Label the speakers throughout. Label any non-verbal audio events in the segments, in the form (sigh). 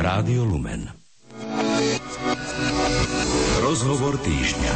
Speaker 1: Rádio Lumen. Rozhovor týždňa.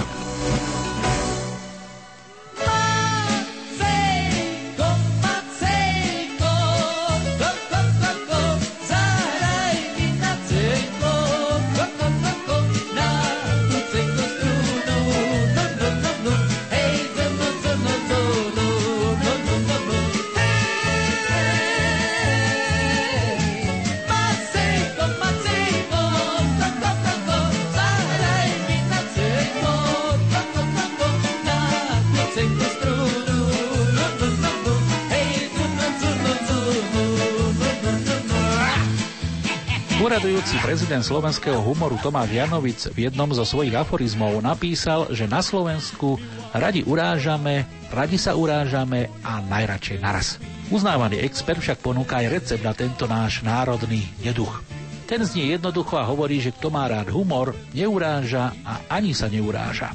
Speaker 2: Prezident slovenského humoru Tomáš Janovic v jednom zo svojich aforizmov napísal, že na Slovensku radi urážame, radi sa urážame a najradšej naraz. Uznávaný expert však ponúka aj recept na tento náš národný neduch. Ten znie jednoducho a hovorí, že kto má rád humor, neuráža a ani sa neuráža.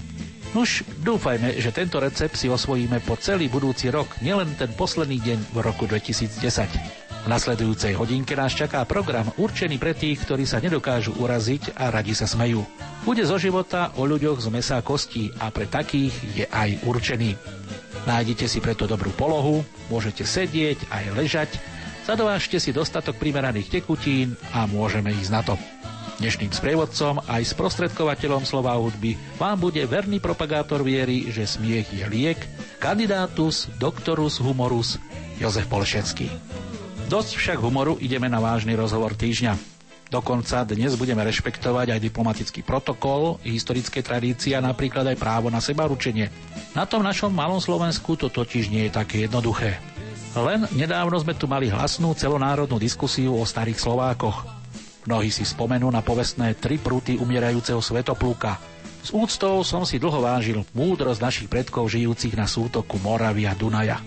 Speaker 2: Nuž, dúfajme, že tento recept si osvojíme po celý budúci rok, nielen ten posledný deň v roku 2010. V nasledujúcej hodinke nás čaká program určený pre tých, ktorí sa nedokážu uraziť a radi sa smejú. Bude zo života o ľuďoch z mesa a kostí a pre takých je aj určený. Nájdete si preto dobrú polohu, môžete sedieť aj ležať, zadovážte si dostatok primeraných tekutín a môžeme ísť na to. Dnešným sprievodcom aj sprostredkovateľom slova hudby vám bude verný propagátor viery, že smiech je liek, kandidátus doctorus humorus Jozef Polšecký. Dosť však humoru ideme na vážny rozhovor týždňa. Dokonca dnes budeme rešpektovať aj diplomatický protokol, historické tradície a napríklad aj právo na seba ručenie. Na tom našom malom Slovensku to totiž nie je také jednoduché. Len nedávno sme tu mali hlasnú celonárodnú diskusiu o starých Slovákoch. Mnohí si spomenú na povestné tri prúty umierajúceho svetoplúka. S úctou som si dlho vážil múdrosť našich predkov žijúcich na sútoku Moravia Dunaja.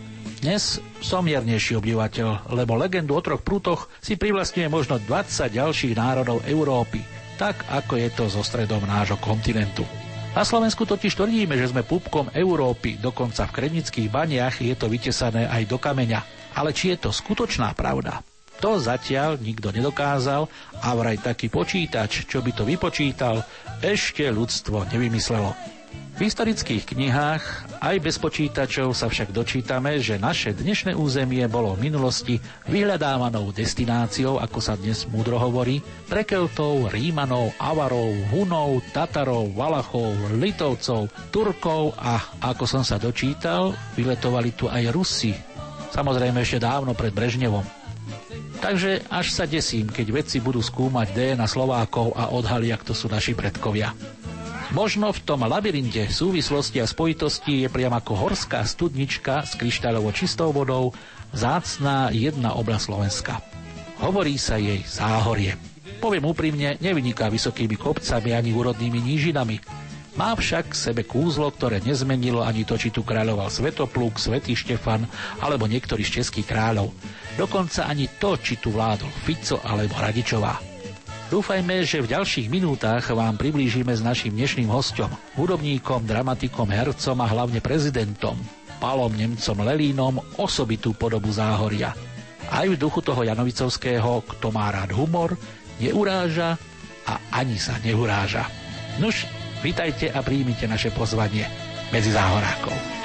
Speaker 2: Dnes som miernejší obdivateľ, lebo legendu o troch prútoch si privlastňuje možno 20 ďalších národov Európy, tak ako je to so stredom nášho kontinentu. Na Slovensku totiž tvrdíme, že sme pupkom Európy, dokonca v krenických baniach je to vytesané aj do kameňa. Ale či je to skutočná pravda? To zatiaľ nikto nedokázal a vraj taký počítač, čo by to vypočítal, ešte ľudstvo nevymyslelo. V historických knihách aj bez počítačov sa však dočítame, že naše dnešné územie bolo v minulosti vyhľadávanou destináciou, ako sa dnes múdro hovorí, pre Keltov, Rímanov, Avarov, Hunov, Tatarov, Valachov, Litovcov, Turkov a, ako som sa dočítal, vyletovali tu aj Rusi. Samozrejme ešte dávno pred Brežnevom. Takže až sa desím, keď vedci budú skúmať DNA Slovákov a odhalia, kto sú naši predkovia. Možno v tom labyrinte súvislosti a spojitosti je priam ako horská studnička s kryštáľovo čistou vodou zácná jedna oblasť Slovenska. Hovorí sa jej záhorie. Poviem úprimne, nevyniká vysokými kopcami ani úrodnými nížinami. Má však sebe kúzlo, ktoré nezmenilo ani to, či tu kráľoval Svetopluk, Svetý Štefan alebo niektorý z českých kráľov. Dokonca ani to, či tu vládol Fico alebo Radičová. Dúfajme, že v ďalších minútach vám priblížime s našim dnešným hostom, hudobníkom, dramatikom, hercom a hlavne prezidentom, Palom Nemcom Lelínom, osobitú podobu Záhoria. Aj v duchu toho Janovicovského, kto má rád humor, neuráža a ani sa neuráža. Nuž, vitajte a príjmite naše pozvanie medzi záhorákov.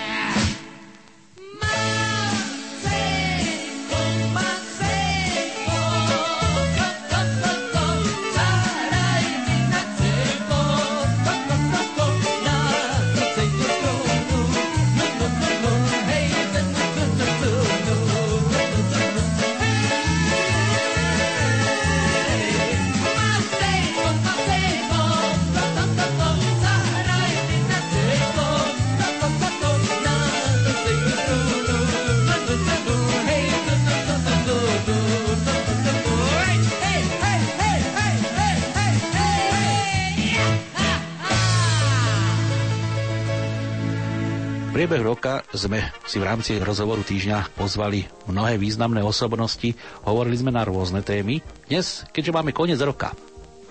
Speaker 2: Sme si v rámci rozhovoru týždňa pozvali mnohé významné osobnosti, hovorili sme na rôzne témy. Dnes, keďže máme koniec roka,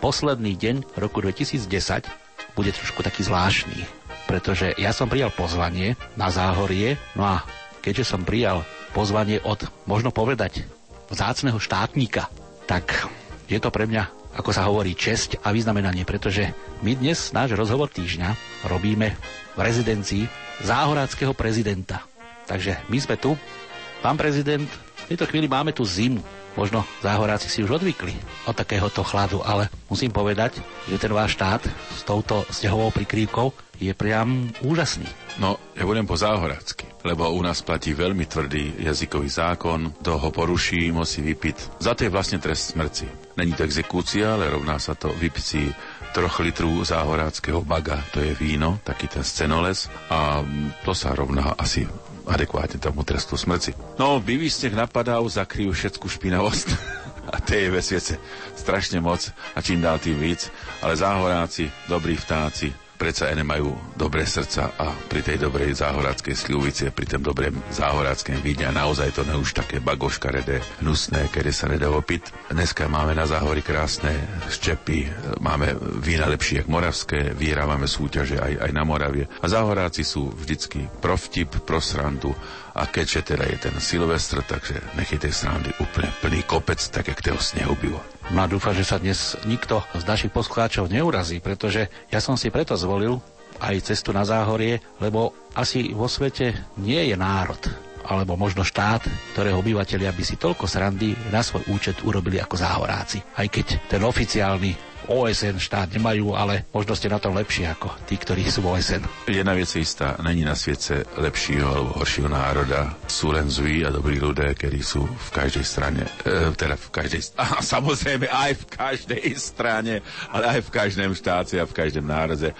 Speaker 2: posledný deň roku 2010 bude trošku taký zvláštny, pretože ja som prijal pozvanie na Záhorie, no a keďže som prijal pozvanie od, možno povedať, vzácného štátnika, tak je to pre mňa ako sa hovorí, česť a vyznamenanie, pretože my dnes náš rozhovor týždňa robíme v rezidencii záhoráckého prezidenta. Takže my sme tu, pán prezident, v tejto chvíli máme tu zimu. Možno záhoráci si už odvykli od takéhoto chladu, ale musím povedať, že ten váš štát s touto snehovou prikrývkou je priam úžasný.
Speaker 3: No, ja budem po záhorácky, lebo u nás platí veľmi tvrdý jazykový zákon, kto ho poruší, musí vypiť. Za to je vlastne trest smrti. Není to exekúcia, ale rovná sa to vypici troch litru záhoráckého baga, to je víno, taký ten scenoles a to sa rovná asi adekvátne tomu trestu smrti. No, bivý sneh napadá, zakryjú všetku špinavosť (laughs) a tej je ve svete strašne moc a čím dál tým víc, ale záhoráci, dobrí vtáci, predsa aj nemajú dobré srdca a pri tej dobrej záhoráckej sľuvice, pri tom dobrém záhoráckém víne naozaj to ne už také bagoškaredé, hnusné, kedy sa nedá opiť. Dneska máme na záhory krásne ščepy, máme vína lepšie jak moravské, vyhrávame súťaže aj, aj na Moravie a záhoráci sú vždycky pro vtip, pro srandu a keďže teda je ten Silvestr, takže nech je tej srandy úplne plný kopec, tak jak toho snehu bylo.
Speaker 2: No a dúfam, že sa dnes nikto z našich poslucháčov neurazí, pretože ja som si preto zvolil aj cestu na záhorie, lebo asi vo svete nie je národ, alebo možno štát, ktorého obyvateľia by si toľko srandy na svoj účet urobili ako záhoráci. Aj keď ten oficiálny OSN štát nemajú, ale možno ste na tom lepšie ako tí, ktorí sú v OSN.
Speaker 3: Jedna vec je istá, není na svete lepšího alebo horšího národa. Sú len zlí a dobrí ľudia, ktorí sú v každej strane, e, teda v každej, (laughs) a samozrejme aj v každej strane, ale aj v každém štáte a v každém národe.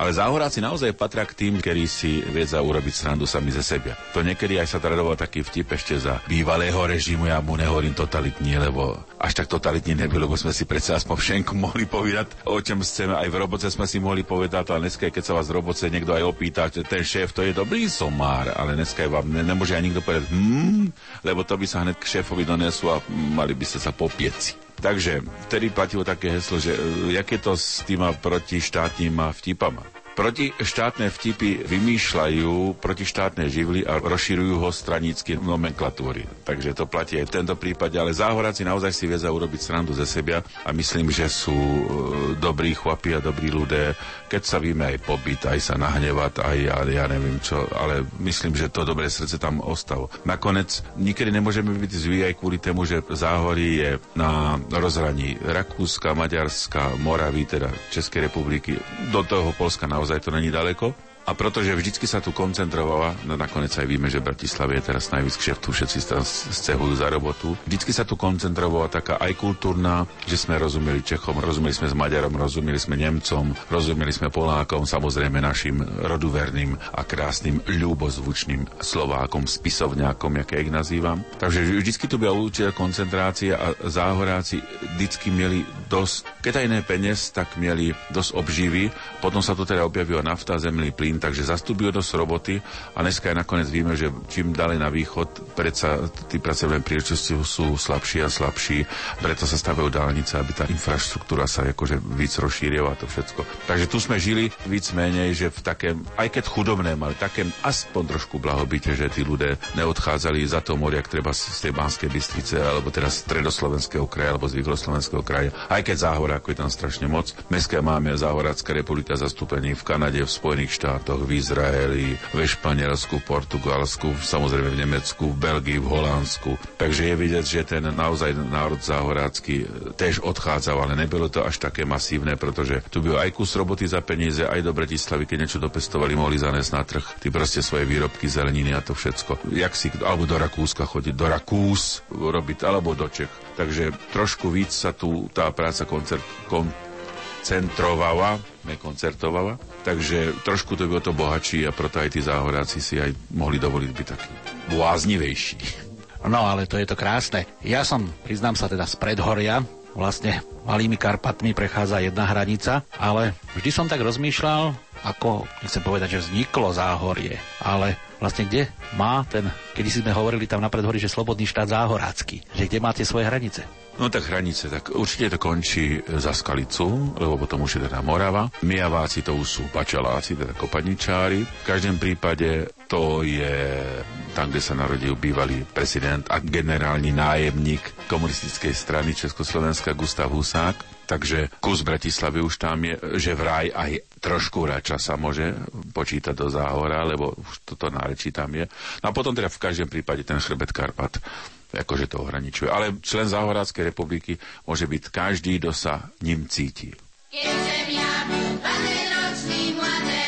Speaker 3: Ale záhoráci naozaj patria k tým, ktorí si viedza urobiť srandu sami ze sebe. To niekedy aj sa tradoval taký vtip ešte za bývalého režimu, ja mu nehovorím totalitní, lebo až tak totalitní nebylo, lebo sme si predsa aspoň všetko mohli povedať, o čom chceme. Aj v roboce sme si mohli povedať, ale dneska, keď sa vás v roboce niekto aj opýta, že ten šéf to je dobrý somár, ale dneska vám ne, nemôže aj nikto povedať, hm, lebo to by sa hneď k šéfovi donesú a mali by ste sa popieci. Takže vtedy platilo také heslo, že e, jak je to s týma protištátníma vtipama. Protištátne vtipy vymýšľajú protištátne živly a rozširujú ho stranícky nomenklatúry. Takže to platí aj v tento prípade, ale záhoráci naozaj si viedza urobiť srandu ze sebia a myslím, že sú e, dobrí chlapi a dobrí ľudia, keď sa víme aj pobyt, aj sa nahnevať, aj ja, ja neviem čo, ale myslím, že to dobré srdce tam ostalo. Nakoniec nikedy nemôžeme byť zví aj kvôli tomu, že záhorí je na rozhraní Rakúska, Maďarska, Moravy, teda Českej republiky, do toho Polska naozaj naozaj to není daleko. A protože vždycky sa tu koncentrovala, no nakoniec aj víme, že v je teraz najvíc kšeftu, všetci sa scehujú za robotu. Vždycky sa tu koncentrovala taká aj kultúrna, že sme rozumeli Čechom, rozumeli sme s Maďarom, rozumeli sme Nemcom, rozumeli sme Polákom, samozrejme našim roduverným a krásnym ľubozvučným Slovákom, spisovňákom, jaké ich nazývam. Takže vždycky tu bola určitá koncentrácia a záhoráci vždycky mieli dosť, keď aj ne peniaz, tak mieli dosť obživy. Potom sa tu teda objavila nafta, zemný plyn, takže zastúpil dosť roboty a dneska aj nakoniec víme, že čím ďalej na východ, predsa tí pracovné príležitosti sú slabší a slabší, preto sa stavajú dálnice, aby tá infraštruktúra sa akože víc rozšírila a to všetko. Takže tu sme žili víc menej, že v takém, aj keď chudobné, ale takém aspoň trošku blahobite, že tí ľudia neodchádzali za to moria, treba z tej Banskej Bystrice, alebo teda z stredoslovenského kraja, alebo z východoslovenského kraja. Aj keď záhora, ako je tam strašne moc. Dneska máme Záhorácká republika zastúpení v Kanade, v Spojených štátoch, štátoch, v Izraeli, ve Španielsku, Portugalsku, samozrejme v Nemecku, v Belgii, v Holandsku. Takže je vidieť, že ten naozaj národ záhorácky tež odchádzal, ale nebylo to až také masívne, pretože tu byl aj kus roboty za peniaze, aj do Bratislavy, keď niečo dopestovali, mohli zanést na trh. Ty proste svoje výrobky, zeleniny a to všetko. Jak si, alebo do Rakúska chodiť, do Rakús robiť, alebo do Čech. Takže trošku víc sa tu tá práca koncert, kon, koncentrovala, nekoncertovala, takže trošku to bylo to bohatší a proto aj tí záhoráci si aj mohli dovoliť byť taký bláznivejší.
Speaker 2: No ale to je to krásne. Ja som, priznám sa teda z predhoria, vlastne malými Karpatmi prechádza jedna hranica, ale vždy som tak rozmýšľal, ako, nechcem povedať, že vzniklo záhorie, ale vlastne kde má ten, kedy si sme hovorili tam na predhorí, že slobodný štát záhorácky, že kde máte svoje hranice?
Speaker 3: No tak hranice, tak určite to končí e, za Skalicu, lebo potom už je teda Morava. Mijaváci to už sú pačaláci, teda kopadničári. V každom prípade to je tam, kde sa narodil bývalý prezident a generálny nájemník komunistickej strany Československa Gustav Husák. Takže kus Bratislavy už tam je, že vraj aj trošku rača sa môže počítať do záhora, lebo už toto nárečí tam je. No a potom teda v každom prípade ten chrbet Karpat akože to ohraničuje. Ale člen Záhoráckej republiky môže byť každý, kto sa ním cíti. Keď
Speaker 4: som ja
Speaker 5: ročný mladý,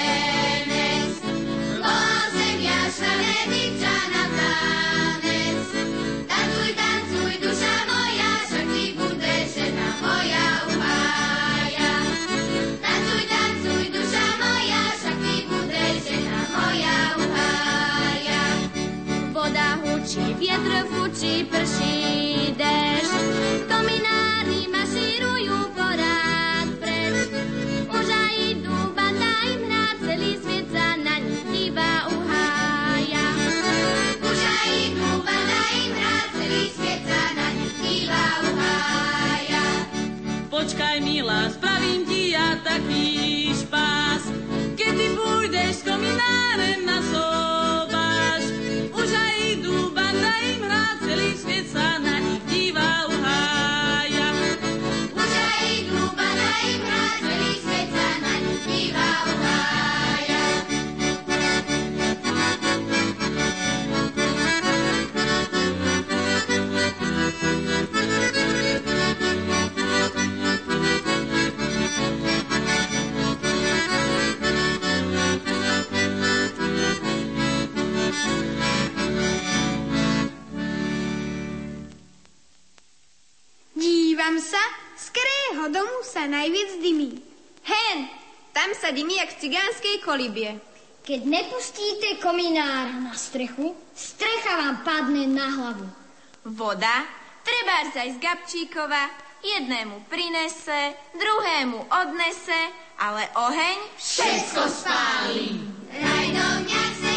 Speaker 5: kolibie.
Speaker 6: Keď nepustíte kominár na strechu, strecha vám padne na hlavu.
Speaker 5: Voda, trebárs aj z Gabčíkova, jednému prinese, druhému odnese, ale oheň všetko spáli.
Speaker 7: Rajdovňak sa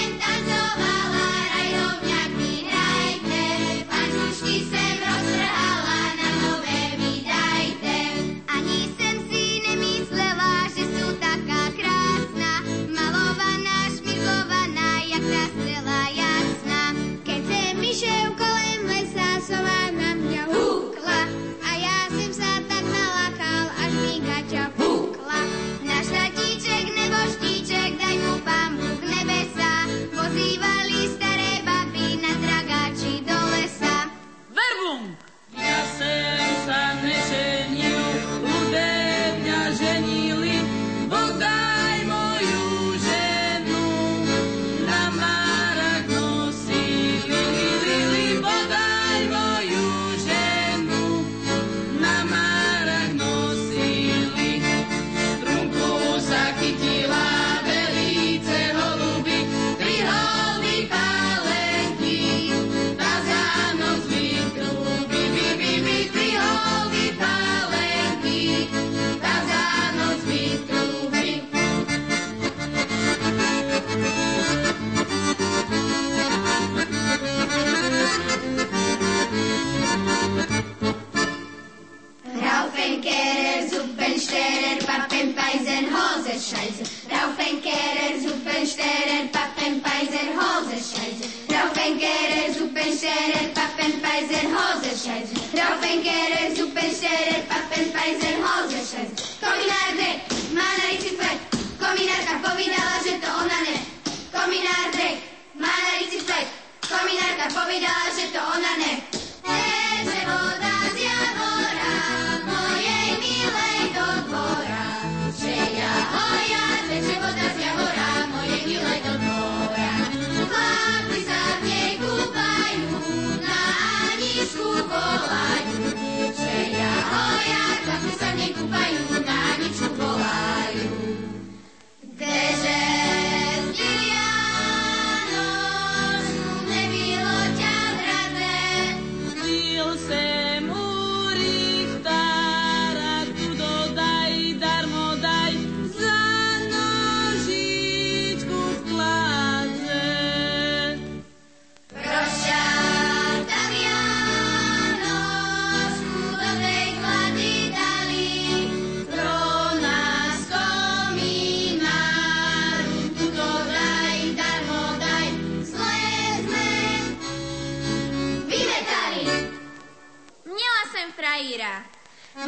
Speaker 7: fraíra.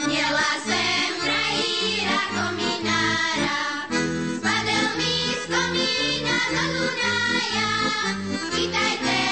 Speaker 7: Měla jsem frajíra kominára, spadl mi z komína do Dunaja. Vítajte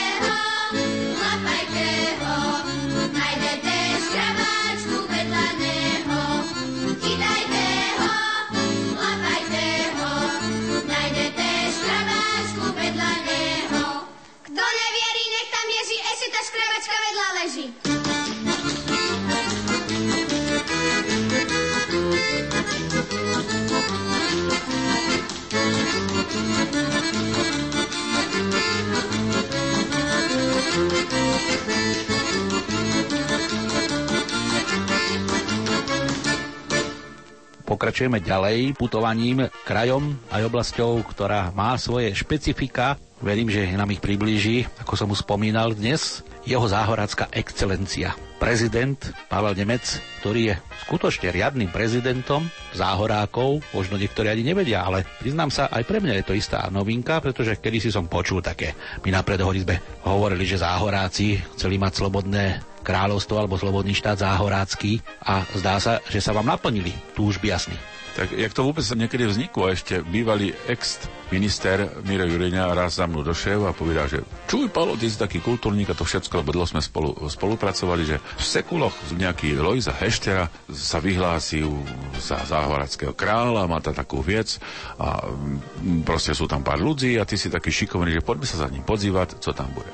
Speaker 2: Pokračujeme ďalej putovaním krajom aj oblasťou, ktorá má svoje špecifika. Verím, že nám ich priblíži, ako som už spomínal dnes, jeho záhorácká excelencia. Prezident Pavel Nemec, ktorý je skutočne riadnym prezidentom záhorákov, možno niektorí ani nevedia, ale priznám sa, aj pre mňa je to istá novinka, pretože kedy si som počul také, my na predhodizbe hovorili, že záhoráci chceli mať slobodné kráľovstvo alebo slobodný štát záhorácky a zdá sa, že sa vám naplnili túžby jasný.
Speaker 3: Tak jak to vôbec niekedy vzniklo, ešte bývalý ex-minister Miro Jureňa raz za mnou došiel a povedal, že čuj, Paolo, ty si taký kultúrnik a to všetko, lebo dlho sme spolu, spolupracovali, že v sekuloch nejaký Lojza Heštera sa vyhlásil za záhorackého kráľa, má tam takú vec a mm, proste sú tam pár ľudí a ty si taký šikovný, že poďme sa za ním podzývať, co tam bude.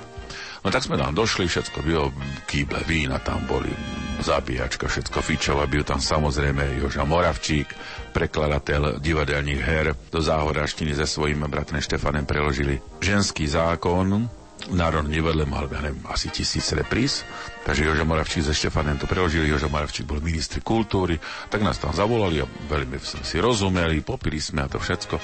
Speaker 3: No tak sme tam došli, všetko bylo, kýble vína tam boli, zabíjačka, všetko fičova, byl tam samozrejme Joža Moravčík, prekladateľ divadelných her. Do záhoraštiny se svojím bratrem Štefanem preložili ženský zákon, v Národnom divadle mal, ja neviem, asi tisíc repríz, takže Jožo Moravčík ze Štefanem to preložili, Jožo Moravčík bol ministri kultúry, tak nás tam zavolali a veľmi sme si rozumeli, popili sme a to všetko.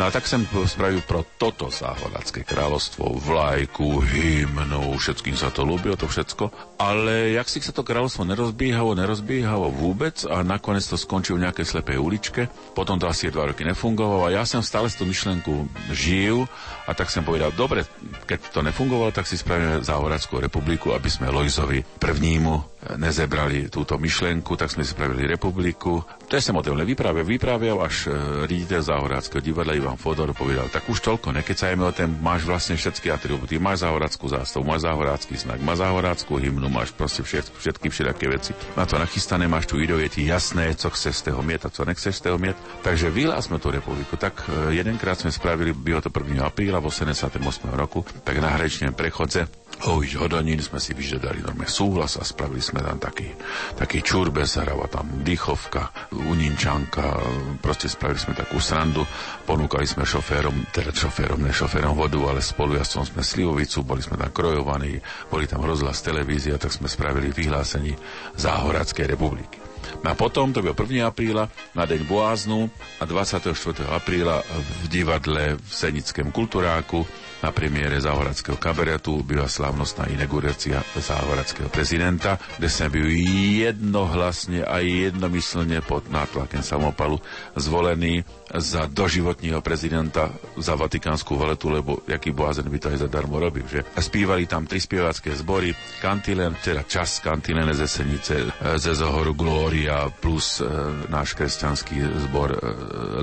Speaker 3: No a tak som spravil pro toto záhodacké kráľovstvo, vlajku, hymnu, všetkým sa to ľúbilo, to všetko. Ale jak si sa to kráľovstvo nerozbiehalo, nerozbiehalo vôbec a nakoniec to skončilo v nejakej slepej uličke, potom to asi dva roky nefungovalo a ja som stále s tú myšlenku žil a tak som povedal, dobre, keď to nefungovalo, tak si spravíme Záhorackú republiku, aby sme Lojzovi prvnímu nezebrali túto myšlenku, tak sme spravili republiku. To je sa model nevypravia, vypravial až e, riaditeľ Záhoráckého divadla Ivan Fodor povedal, tak už toľko, nekecajme o tom, máš vlastne všetky atributy, máš Záhoráckú zástavu, máš Záhorácký znak, máš Záhoráckú hymnu, máš proste všetky, všetky všelijaké veci. Na to nachystané máš tu ideu, je ti jasné, co chceš z toho mieta, co nechceš z toho miet. Takže vyhlásme tú republiku. Tak e, jedenkrát sme spravili, bylo to 1. apríla v 88. roku, tak na hrečnom prechodze Hovič Hodonín sme si vyžiadali normálne súhlas a spravili sme tam taký, taký čurbes, hrava tam dýchovka, uninčanka, proste spravili sme takú srandu, ponúkali sme šoférom, teda šoférom, ne šoférom vodu, ale spolu ja som sme slivovicu, boli sme tam krojovaní, boli tam rozhlas televízia, tak sme spravili vyhlásení Záhoradskej republiky. No a potom, to bolo 1. apríla, na deň Boáznu a 24. apríla v divadle v Senickém kulturáku na premiére Záhoradského kabaretu byla slávnostná inaugurácia Záhoradského prezidenta, kde sme byli jednohlasne a jednomyslne pod nátlakem samopalu zvolení za doživotního prezidenta za Vatikánsku valetu, lebo jaký blázen by to aj zadarmo robil, že? A spívali tam tri spievacké zbory, Kantilen, teda čas Kantilene ze Senice, ze Zohoru Gloria plus e, náš kresťanský zbor e,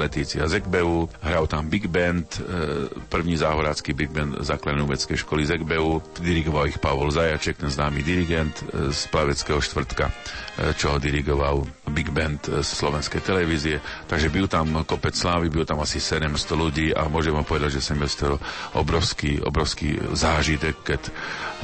Speaker 3: Letícia Zekbeu, hral tam Big Band, e, první záhorácky Big Band základnej umeckej školy Zekbeu, dirigoval ich Pavol Zajaček, ten známy dirigent e, z Plaveckého štvrtka, e, čo ho dirigoval Big Band z slovenskej televízie, takže byl tam kopec slávy, byl tam asi 700 ľudí a môžem vám povedať, že som to obrovský, obrovský zážitek, keď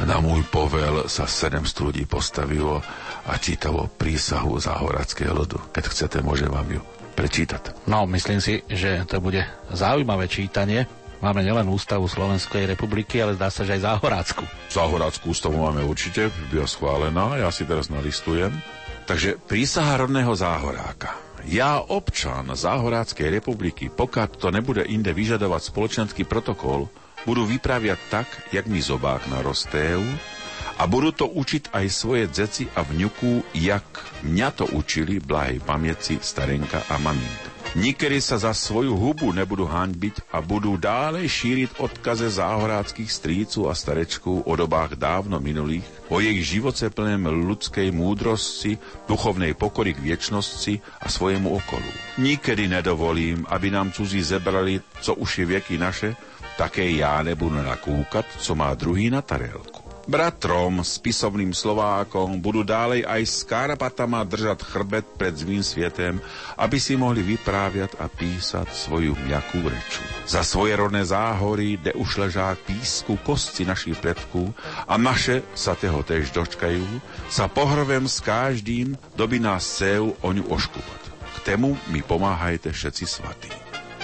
Speaker 3: na môj povel sa 700 ľudí postavilo a čítalo prísahu záhorackého ľudu. Keď chcete, môžem vám ju prečítať.
Speaker 2: No, myslím si, že to bude zaujímavé čítanie. Máme nielen ústavu Slovenskej republiky, ale zdá sa, že aj Záhorácku.
Speaker 3: Záhorácku ústavu máme určite, byla schválená, ja si teraz nalistujem. Takže prísaha rodného Záhoráka. Ja, občan Záhoráckej republiky, pokud to nebude inde vyžadovať spoločenský protokol, budu vypraviať tak, jak mi zobák narostév a budu to učiť aj svoje dzeci a vňuku, jak mňa to učili blahej pamäci starenka a maminka. Nikedy sa za svoju hubu nebudú haňbiť a budú dále šíriť odkaze záhoráckých strícu a starečkov o dobách dávno minulých, o jej živoce plném ľudskej múdrosti, duchovnej pokory k viečnosti a svojemu okolu. Nikedy nedovolím, aby nám cudzí zebrali, co už je vieky naše, také já nebudu nakúkať, co má druhý na tarelku. Bratrom, spisovným Slovákom budú dálej aj s Karpatama držať chrbet pred zlým svietem, aby si mohli vypráviať a písať svoju mňakú reču. Za svoje rodné záhory, de už ležá písku kosti našich predkov a naše sa teho tež dočkajú, sa pohrvem s každým, doby nás chcel o ňu oškúpať. K tému mi pomáhajte všetci svatí.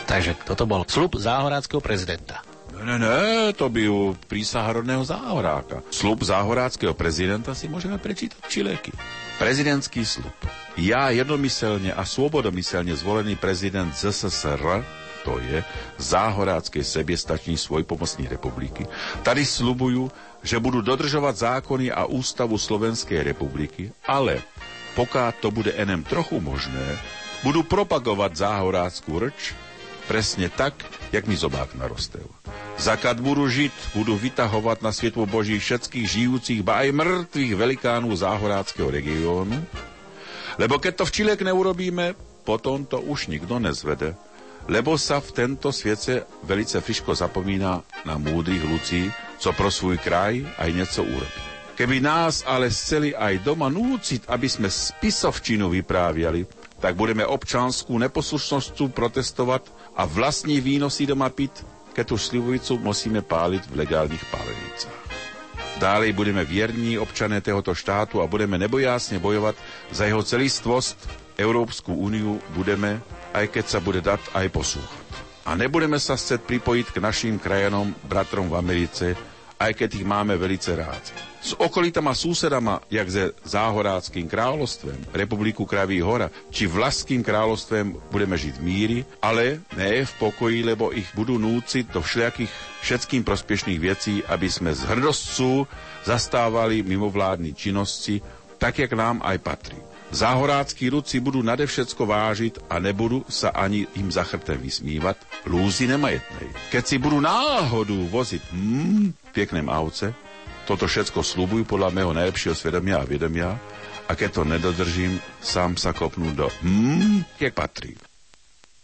Speaker 2: Takže toto bol slub záhoráckého prezidenta.
Speaker 3: Ne, ne, to byl prísaha rodného záhoráka. Slub záhoráckého prezidenta si môžeme prečítať Čileky. Prezidentský slub. Ja jednomyselne a svobodomyselne zvolený prezident ZSSR, to je záhoráckej sebestační svojpomocní republiky, tady slubujú, že budú dodržovať zákony a ústavu Slovenskej republiky, ale pokiaľ to bude enem trochu možné, budú propagovať záhoráckú rč presne tak, jak mi zobák narostel. Zakad budú žiť, budú vytahovať na svetlo Boží všetkých žijúcich, ba aj mŕtvych velikánov záhoráckého regiónu, lebo keď to v Čilek neurobíme, potom to už nikto nezvede. Lebo sa v tento sviece velice friško zapomína na múdrych ľudí, co pro svoj kraj aj niečo urobí. Keby nás ale chceli aj doma núciť, aby sme spisovčinu vypráviali, tak budeme občanskú neposlušnosťu protestovať a vlastní výnosy doma piť, keď tú slivovicu musíme páliť v legálnych pálenicách. Dálej budeme vierní občané tohoto štátu a budeme nebojásne bojovať za jeho celistvosť. Európsku úniu budeme, aj keď sa bude dať, aj poslúchať. A nebudeme sa chcieť pripojiť k našim krajanom, bratrom v Americe, aj keď ich máme velice rádi s okolitama súsedama, jak ze Záhoráckým kráľovstvem, Republiku Kraví hora, či Vlaským kráľovstvem budeme žiť v míri, ale ne v pokoji, lebo ich budú núciť do všelijakých všetkým prospešných vecí, aby sme z hrdosťu zastávali mimovládne činnosti, tak, jak nám aj patrí. Záhoráckí rudci budú nade všetko vážiť a nebudú sa ani im za chrbtem vysmívať, lúzy nemajetnej. Keď si budú náhodu voziť mm, pekném auce, toto všetko slúbujú podľa mého najlepšieho svedomia a vedomia a keď to nedodržím, sám sa kopnú do hmm, jak patrí.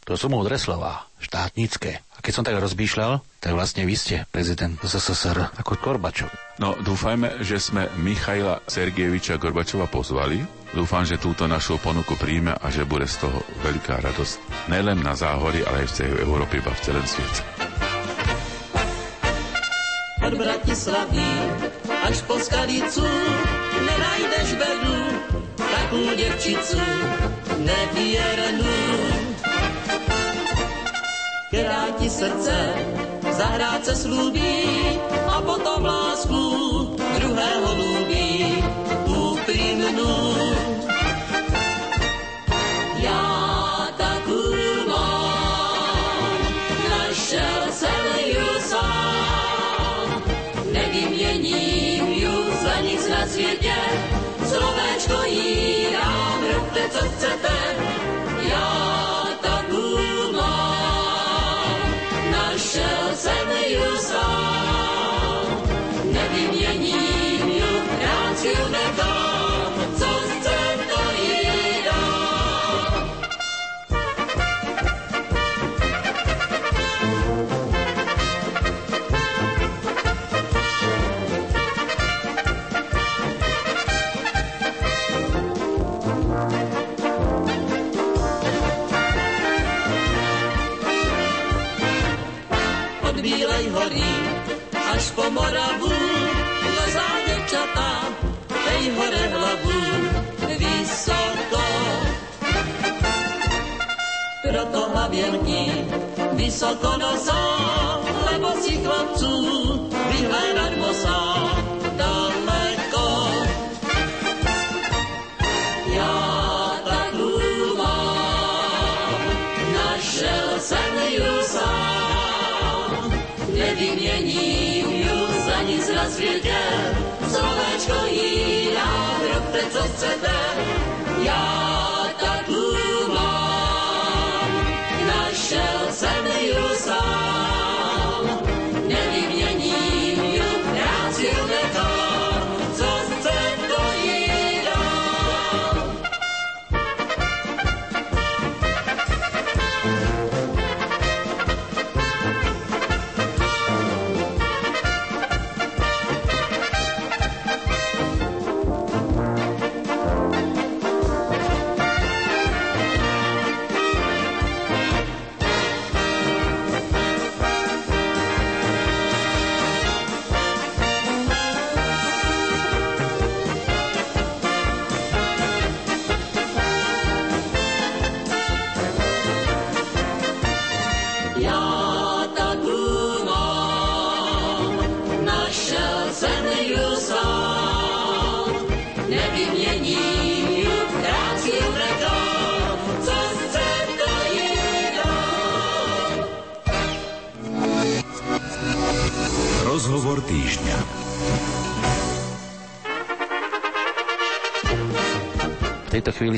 Speaker 2: To sú múdre slova, štátnické. A keď som tak rozmýšľal, tak vlastne vy ste prezident ZSSR ako Gorbačov.
Speaker 3: No, dúfajme, že sme Michaila Sergejeviča Gorbačova pozvali. Dúfam, že túto našu ponuku príjme a že bude z toho veľká radosť. Nelen na záhory, ale aj v celej Európe, iba v celém svete
Speaker 8: od Bratislavy až po Skalicu nenajdeš bedu, takú devčicu nevierenú. Ktorá ti srdce zahrať se slúbí a potom lásku
Speaker 9: slovéčko jí nám, robte, co chcete,
Speaker 8: Proto hlavienky vysoko nosá, lebo si chlapců vyhľadať musá daleko. Ja takú mám, našel jsem ju sám, nevyměním ju za nic na světě. Slovéčko jí dám, robte, co chcete, já takú mám.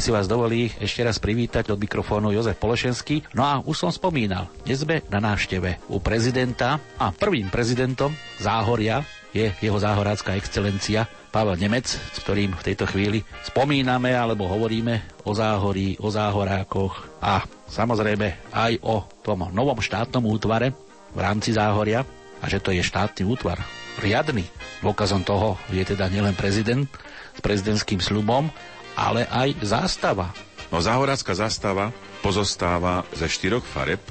Speaker 2: Si vás dovolí ešte raz privítať od mikrofónu Jozef Polešenský. No a už som spomínal, dnes sme na návšteve u prezidenta a prvým prezidentom Záhoria je jeho záhorácká excelencia Pavel Nemec, s ktorým v tejto chvíli spomíname alebo hovoríme o záhorí, o záhorákoch a samozrejme aj o tom novom štátnom útvare v rámci záhoria a že to je štátny útvar riadny. Dôkazom toho je teda nielen prezident s prezidentským slubom, ale aj zástava.
Speaker 3: No záhorácka zástava pozostáva ze štyroch fareb,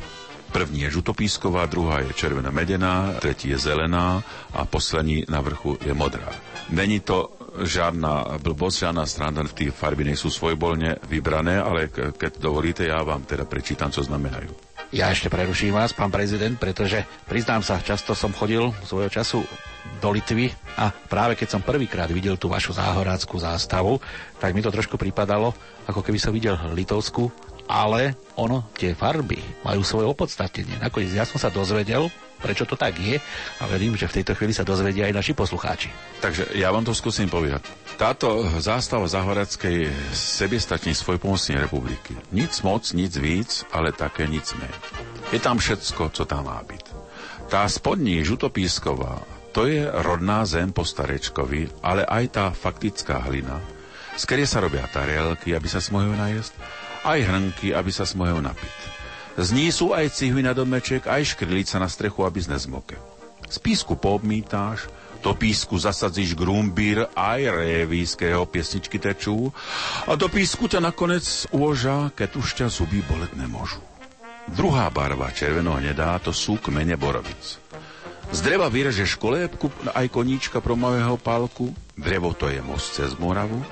Speaker 3: První je žutopísková, druhá je červená medená, tretí je zelená a poslední na vrchu je modrá. Není to žiadna blbosť, žiadna strana, tie farby nie sú svojbolne vybrané, ale keď dovolíte, ja vám teda prečítam, co znamenajú.
Speaker 2: Ja ešte preruším vás, pán prezident, pretože priznám sa, často som chodil svojho času do Litvy a práve keď som prvýkrát videl tú vašu záhoráckú zástavu, tak mi to trošku pripadalo, ako keby som videl litovskú ale ono, tie farby majú svoje opodstatnenie. Nakoniec ja som sa dozvedel, prečo to tak je a verím, že v tejto chvíli sa dozvedia aj naši poslucháči.
Speaker 3: Takže ja vám to skúsim povedať. Táto zástava Zahorackej sebestačnej svojpomocnej republiky. Nic moc, nic víc, ale také nic menej. Je tam všetko, co tam má byť. Tá spodní žutopísková, to je rodná zem po starečkovi, ale aj tá faktická hlina, z ktorej sa robia tarielky, aby sa smohol najesť, aj hrnky, aby sa smojil napiť. Z ní sú aj cihvy na domeček, aj škrilica na strechu, aby znezmoke. Z písku poobmítáš, do písku zasadzíš grumbír, aj révy, z ktorého piesničky tečú, a do písku ťa nakoniec uložá, keď už ťa zuby bolet nemôžu. Druhá barva červeno-hnedá to sú kmene borovic. Z dreva vyrežeš kolébku aj koníčka pro mojého pálku, drevo to je most cez Moravu,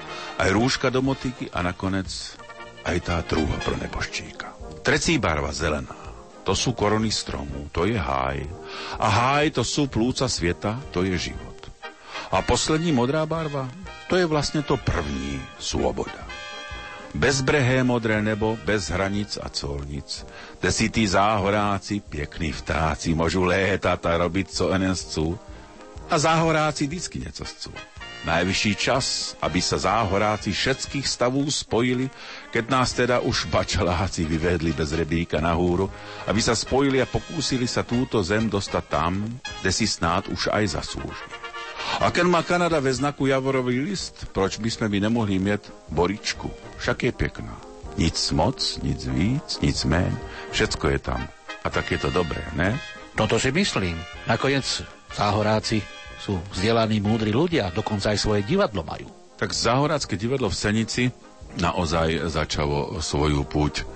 Speaker 3: aj rúška do motiky a nakoniec aj tá trúha pro neboščíka. Trecí barva zelená, to sú korony stromu, to je háj. A háj to sú plúca sveta, to je život. A poslední modrá barva, to je vlastne to první, sloboda. Bezbrehé modré nebo, bez hranic a colnic, kde si tí záhoráci, pekní vtáci, môžu létať a robiť, co enen chcú. A záhoráci disky neco chcú. Najvyšší čas, aby sa záhoráci všetkých stavú spojili, keď nás teda už bačaláci vyvedli bez rebíka na húru, aby sa spojili a pokúsili sa túto zem dostať tam, kde si snáď už aj zaslúži. A keď má Kanada ve znaku Javorový list, proč by sme by nemohli mieť boričku? Však je pekná. Nic moc, nic víc, nic men, všetko je tam. A tak je to dobré, ne?
Speaker 2: No to si myslím. Nakoniec záhoráci sú vzdelaní múdri ľudia, dokonca aj svoje divadlo majú.
Speaker 3: Tak Zahorácké divadlo v Senici naozaj začalo svoju púť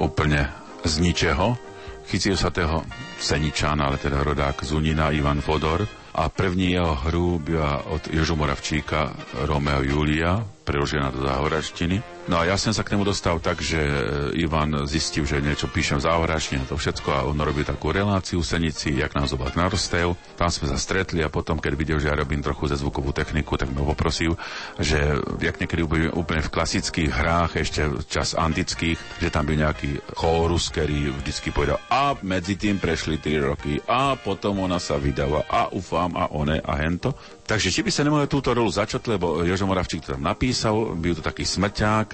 Speaker 3: úplne z ničeho. Chytil sa toho Seničana, ale teda rodák Zunina Ivan Fodor a první jeho hru byla od Jožu Moravčíka Romeo Julia, preložená do záhoračtiny. No a ja som sa k nemu dostal tak, že e, Ivan zistil, že niečo píšem v záhoračtine, to všetko a on robil takú reláciu v Senici, jak nám zobak narostel. Tam sme sa stretli a potom, keď videl, že ja robím trochu ze zvukovú techniku, tak ma poprosil, že jak niekedy úplne v klasických hrách, ešte čas antických, že tam byl nejaký chórus, ktorý vždycky povedal a medzi tým prešli 3 roky a potom ona sa vydala a ufám a one a hento. Takže či by sa nemohli túto rolu začať, lebo Jožo Moravčík to tam napísal, byl to taký smrťák,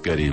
Speaker 3: ktorý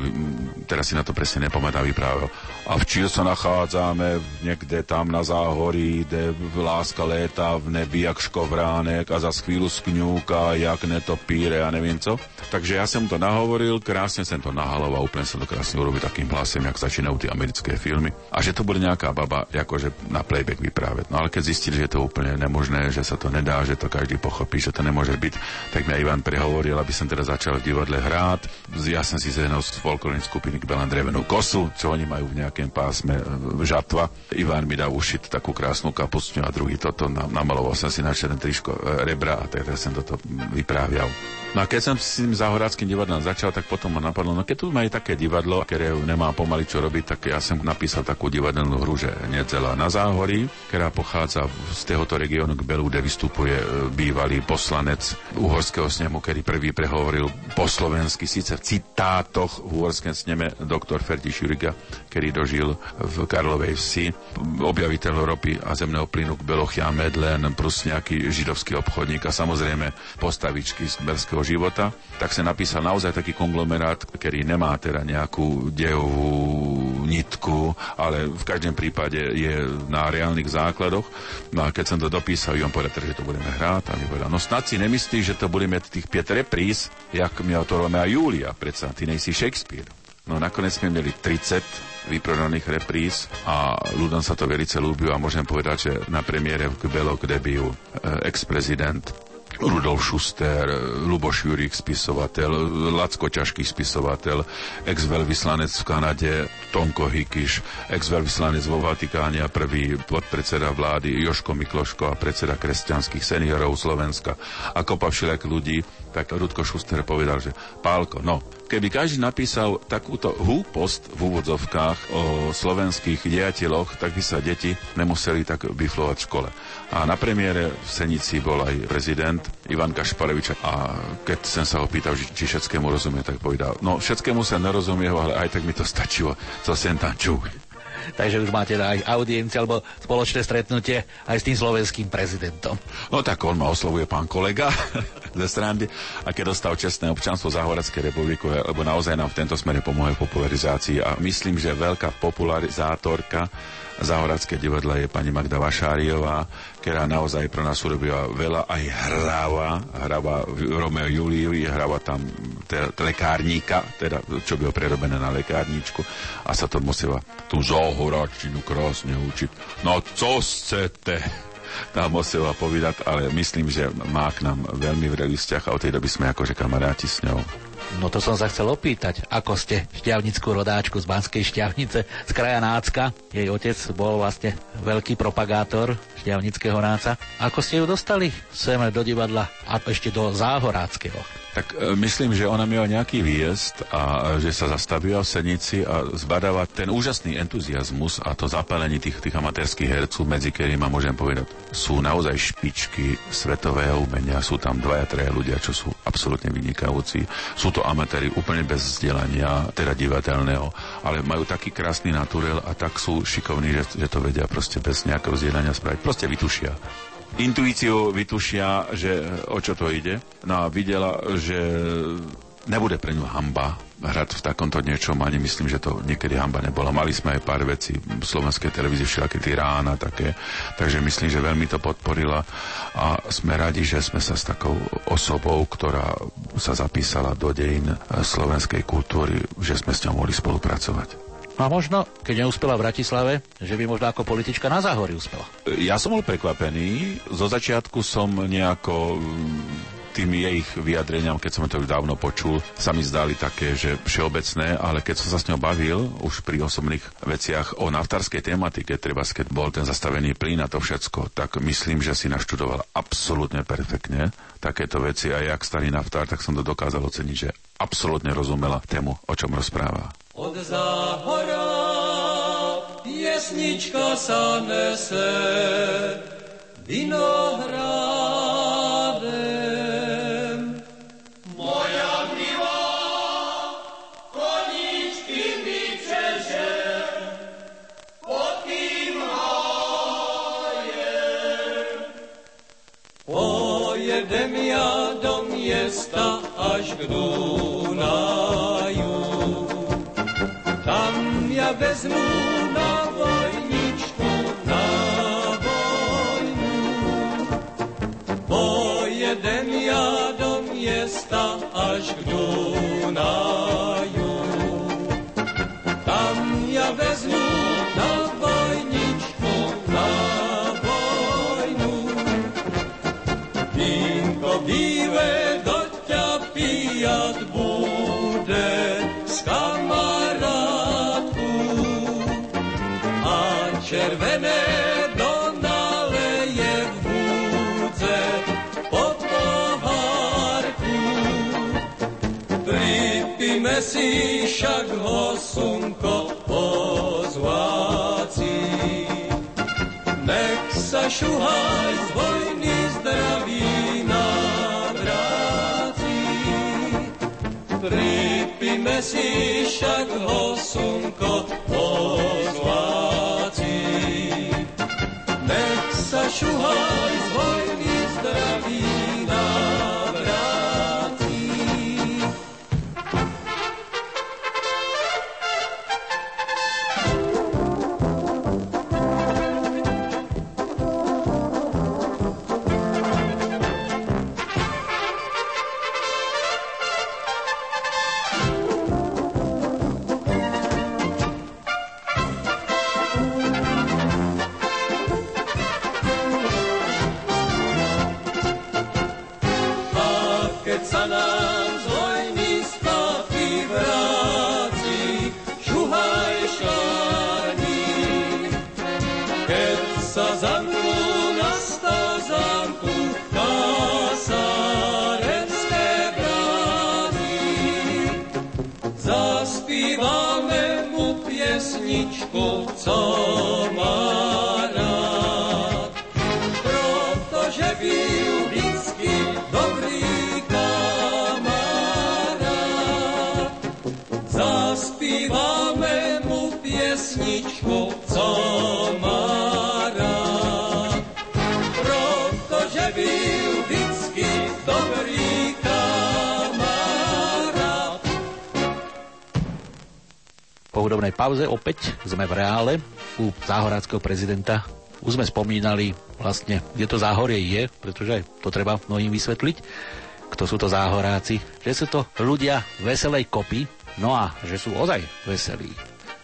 Speaker 3: teraz si na to presne nepamätá vyprávil. A v čil sa nachádzame niekde tam na záhorí, kde láska léta v nebi jak škovránek a za chvíľu skňúka, jak netopíre a neviem co. Takže ja som to nahovoril, krásne som to nahaloval, úplne som to krásne urobil takým hlasem, jak začínajú tie americké filmy. A že to bude nejaká baba, akože na playback vyprávať. No ale keď zistili, že je to úplne nemožné, že sa to nedá, že to každý pochopí, že to nemôže byť, tak mi Ivan prehovoril, aby som teda začal v divadle hrát. Ja som si zjednal z folklórnej skupiny Kbelan drevenú kosu, čo oni majú v nejakém pásme e, žatva. Ivan mi dal ušiť takú krásnu kapustu a druhý toto namaloval som si na černé triško e, rebra a teda som toto vyprávial. No a keď som s tým zahoráckým divadlom začal, tak potom ma napadlo, no keď tu majú také divadlo, ktoré nemá pomaly čo robiť, tak ja som napísal takú divadelnú hru, že Nedzela na záhorí, ktorá pochádza z tohoto regiónu k Belu, kde vystupuje e, bývalý poslanec uhorského snemu, ktorý prvý prehovoril po slovensky, síce v citátoch diateloch v Úorském sneme doktor Ferdi Šuriga, ktorý dožil v Karlovej vsi, objaviteľ ropy a zemného plynu Belochia Medlen, plus nejaký židovský obchodník a samozrejme postavičky z kmerského života, tak sa napísal naozaj taký konglomerát, ktorý nemá teda nejakú dejovú nitku, ale v každom prípade je na reálnych základoch. No a keď som to dopísal, on povedal, že to budeme hrať a mi povedal, no snad si nemyslíš, že to budeme tých 5 repríz, jak mi to Romeo a Julia, predsa, ty nejsi Shakespeare. No nakoniec sme mieli 30 vyprodaných repríz a ľuďom sa to velice ľúbilo a môžem povedať, že na premiére v Kbelo, kde byl eh, ex-prezident Rudolf Schuster, Luboš Jurík, spisovateľ, Lacko Ťažký spisovateľ, ex-veľvyslanec v Kanade Tonko Hikiš, ex-veľvyslanec vo Vatikáne a prvý podpredseda vlády Joško Mikloško a predseda kresťanských seniorov Slovenska a kopa všelijak ľudí, tak Rudko Schuster povedal, že Pálko, no, keby každý napísal takúto húpost v úvodzovkách o slovenských dejateľoch, tak by sa deti nemuseli tak biflovať v škole. A na premiére v Senici bol aj prezident Ivan Kašparevič a keď som sa ho pýtal, či všetkému rozumie, tak povedal, no všetkému sa nerozumie, ale aj tak mi to stačilo, co sem tam čuj.
Speaker 2: Takže už máte aj audienciu alebo spoločné stretnutie aj s tým slovenským prezidentom.
Speaker 3: No tak on ma oslovuje pán kolega (laughs) ze strany a keď dostal čestné občanstvo Zahoradskej republiky, lebo naozaj nám v tento smere pomohol popularizácii a myslím, že veľká popularizátorka Zahoradské divadla je pani Magda Vašáriová, ktorá naozaj pro nás urobila veľa, aj hráva, hráva Romeo Juliu, hráva tam teda, lekárníka, teda čo by ho prerobené na lekárničku a sa to musela tú zahoradčinu krásne učiť. No co chcete? nám musela povedať, ale myslím, že má k nám veľmi vrelý vzťah a od tej doby sme akože kamaráti s ňou.
Speaker 2: No to som sa chcel opýtať, ako ste šťavnickú rodáčku z Banskej šťavnice, z kraja Nácka. Jej otec bol vlastne veľký propagátor šťavnického náca. Ako ste ju dostali sem do divadla a ešte do Záhoráckého?
Speaker 3: Tak e, myslím, že ona miela nejaký výjezd a že sa zastavila v Senici a zbadáva ten úžasný entuziasmus a to zapálenie tých, tých amatérských hercov, medzi ktorými môžem povedať, sú naozaj špičky svetového umenia. Sú tam dvaja, traja ľudia, čo sú absolútne vynikajúci. Sú to amatéri úplne bez vzdelania, teda divadelného, ale majú taký krásny naturel a tak sú šikovní, že, že to vedia proste bez nejakého vzdelania spraviť. Proste vytušia intuíciou vytušia, že o čo to ide. No a videla, že nebude pre ňu hamba hrať v takomto niečom, ani myslím, že to niekedy hamba nebola. Mali sme aj pár vecí v slovenskej televízii, všelaké tie rána také, takže myslím, že veľmi to podporila a sme radi, že sme sa s takou osobou, ktorá sa zapísala do dejín slovenskej kultúry, že sme s ňou mohli spolupracovať.
Speaker 2: A možno, keď neúspela v Bratislave, že by možno ako politička na Záhori uspela.
Speaker 3: Ja som bol prekvapený. Zo začiatku som nejako tým jej vyjadreniam, keď som to už dávno počul, sa mi zdali také, že všeobecné, ale keď som sa s ňou bavil už pri osobných veciach o naftárskej tematike, treba keď bol ten zastavený plyn a to všetko, tak myslím, že si naštudoval absolútne perfektne takéto veci a jak starý naftár, tak som to dokázal oceniť, že absolútne rozumela tému, o čom rozpráva.
Speaker 9: Od záhora piesnička sa nese vinohradem. Moja milá koničky mi čeže pod tým hájem. Pojedem ja do miesta až k Dunaju tam ja vezmu na vojničku, na vojnu. Pojedem ja do miesta až k Dunaju. Pripíme si však ho slnko pozváci. Nech sa šuhaj z vojny zdraví na vráci. Pripíme Poďme si však ho slnko pozláci. Nech sa šuhaj z vojny zdraví
Speaker 2: hudobnej pauze opäť sme v reále u záhoráckého prezidenta. Už sme spomínali vlastne, kde to záhorie je, pretože to treba mnohým vysvetliť, kto sú to záhoráci, že sú to ľudia veselej kopy, no a že sú ozaj veselí.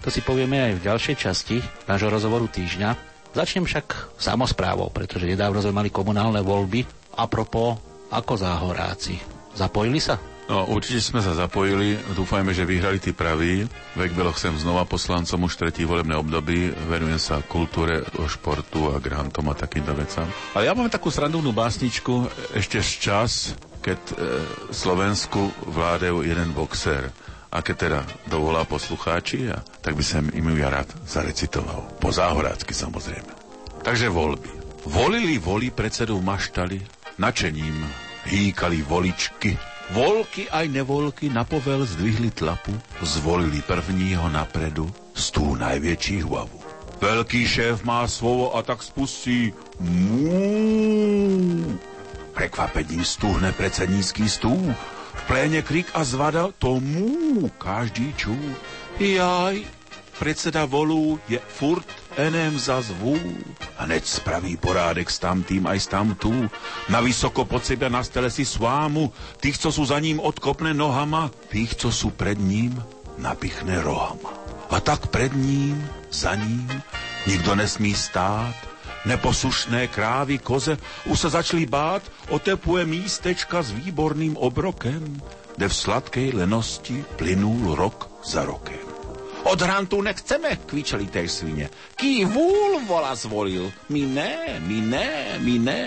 Speaker 2: To si povieme aj v ďalšej časti nášho rozhovoru týždňa. Začnem však samozprávou, pretože nedávno sme mali komunálne voľby. A propos, ako záhoráci. Zapojili sa?
Speaker 3: No, určite sme sa zapojili, dúfajme, že vyhrali tí praví. Vek Beloch sem znova poslancom už tretí volebné období, venujem sa kultúre, športu a grantom a takýmto vecam. Ale ja mám takú srandovnú básničku ešte z čas, keď e, Slovensku vládajú jeden boxer. A keď teda dovolá poslucháči, a, tak by som im ja rád zarecitoval. Po záhorácky samozrejme. Takže voľby. Volili voli predsedu maštali, načením hýkali voličky, Volky aj nevolky na povel zdvihli tlapu, zvolili prvního napredu z tú najväčší hlavu. Veľký šéf má slovo a tak spustí mú. Prekvapením stúhne predsednícky stúl. V pléne krik a zvada to mú každý čú. Jaj, predseda volú je furt enem za zvú. Hneď spraví porádek s tamtým aj s tamtú. Na vysoko pod seba na stele si svámu. Tých, co sú za ním odkopné nohama, tých, co sú pred ním, napichne rohama. A tak pred ním, za ním, nikto nesmí stát. Neposlušné krávy, koze už sa začali bát, otepuje místečka s výborným obrokem, kde v sladkej lenosti plynul rok za rokem. Od hrantu nechceme, kvičeli tej svine. Ký vúl vola zvolil, my ne, my ne, my ne.